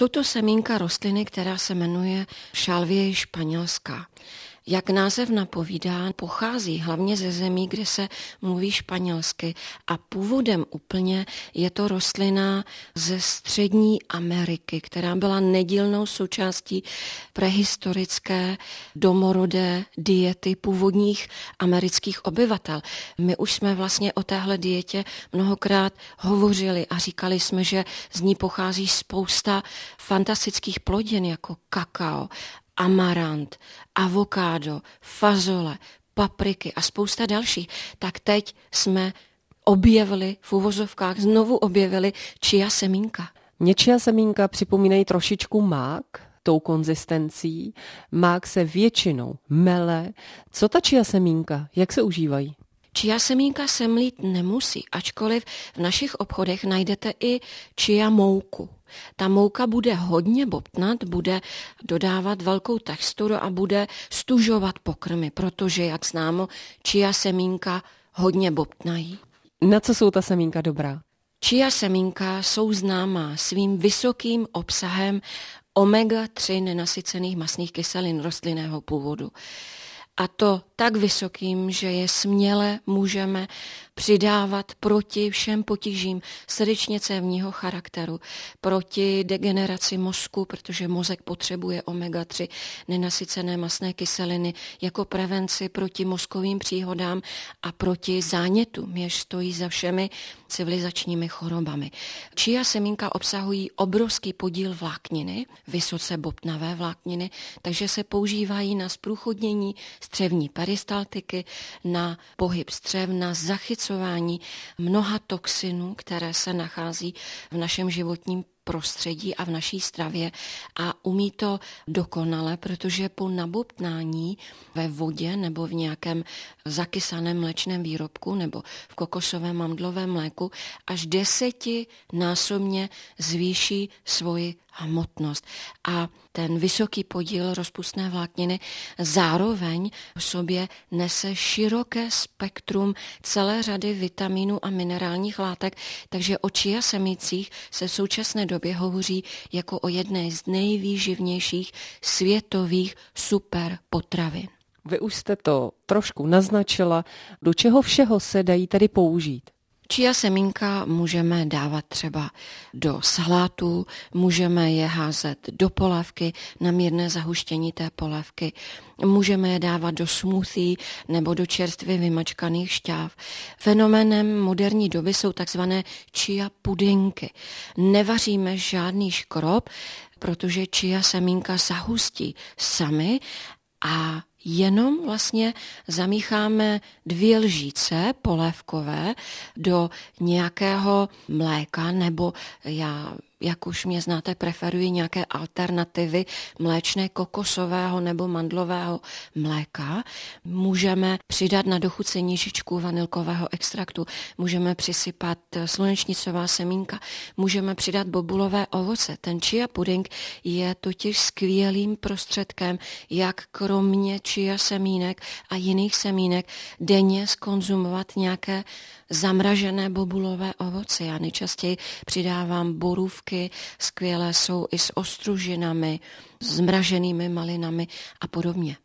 Jsou to semínka rostliny, která se jmenuje šalvie španělská. Jak název napovídá, pochází hlavně ze zemí, kde se mluví španělsky a původem úplně je to rostlina ze střední Ameriky, která byla nedílnou součástí prehistorické domorodé diety původních amerických obyvatel. My už jsme vlastně o téhle dietě mnohokrát hovořili a říkali jsme, že z ní pochází spousta fantastických plodin jako kakao amarant, avokádo, fazole, papriky a spousta dalších, tak teď jsme objevili v uvozovkách, znovu objevili čia semínka. Mě čia semínka připomínají trošičku mák, tou konzistencí. Mák se většinou mele. Co ta čia semínka? Jak se užívají? Čia semínka se mlít nemusí, ačkoliv v našich obchodech najdete i čia mouku. Ta mouka bude hodně bobtnat, bude dodávat velkou texturu a bude stužovat pokrmy, protože, jak známo, čia semínka hodně bobtnají. Na co jsou ta semínka dobrá? Čia semínka jsou známá svým vysokým obsahem omega-3 nenasycených masných kyselin rostlinného původu. A to tak vysokým, že je směle můžeme přidávat proti všem potížím srdečně cévního charakteru, proti degeneraci mozku, protože mozek potřebuje omega-3 nenasycené masné kyseliny jako prevenci proti mozkovým příhodám a proti zánětu, jež stojí za všemi civilizačními chorobami. Čia semínka obsahují obrovský podíl vlákniny, vysoce bobtnavé vlákniny, takže se používají na zprůchodnění střevní peristaltiky, na pohyb střev, na zachycování mnoha toxinů, které se nachází v našem životním prostředí a v naší stravě a umí to dokonale, protože po nabobtnání ve vodě nebo v nějakém zakysaném mlečném výrobku nebo v kokosovém mandlovém mléku až desetinásobně zvýší svoji hmotnost. A ten vysoký podíl rozpustné vlákniny zároveň v sobě nese široké spektrum celé řady vitaminů a minerálních látek, takže o čia semicích se v současné době hovoří jako o jedné z nejvýživnějších světových superpotravin. Vy už jste to trošku naznačila. Do čeho všeho se dají tedy použít? Čia semínka můžeme dávat třeba do salátu, můžeme je házet do polévky na mírné zahuštění té polévky, můžeme je dávat do smoothie nebo do čerstvě vymačkaných šťáv. Fenoménem moderní doby jsou takzvané chia pudinky. Nevaříme žádný škrob, protože čia semínka zahustí sami a jenom vlastně zamícháme dvě lžíce polévkové do nějakého mléka nebo já jak už mě znáte, preferuji nějaké alternativy mléčné kokosového nebo mandlového mléka. Můžeme přidat na dochucení žičku vanilkového extraktu, můžeme přisypat slunečnicová semínka, můžeme přidat bobulové ovoce. Ten chia pudding je totiž skvělým prostředkem, jak kromě chia semínek a jiných semínek denně skonzumovat nějaké zamražené bobulové ovoce. Já nejčastěji přidávám borůvky, skvělé jsou i s ostružinami, zmraženými malinami a podobně.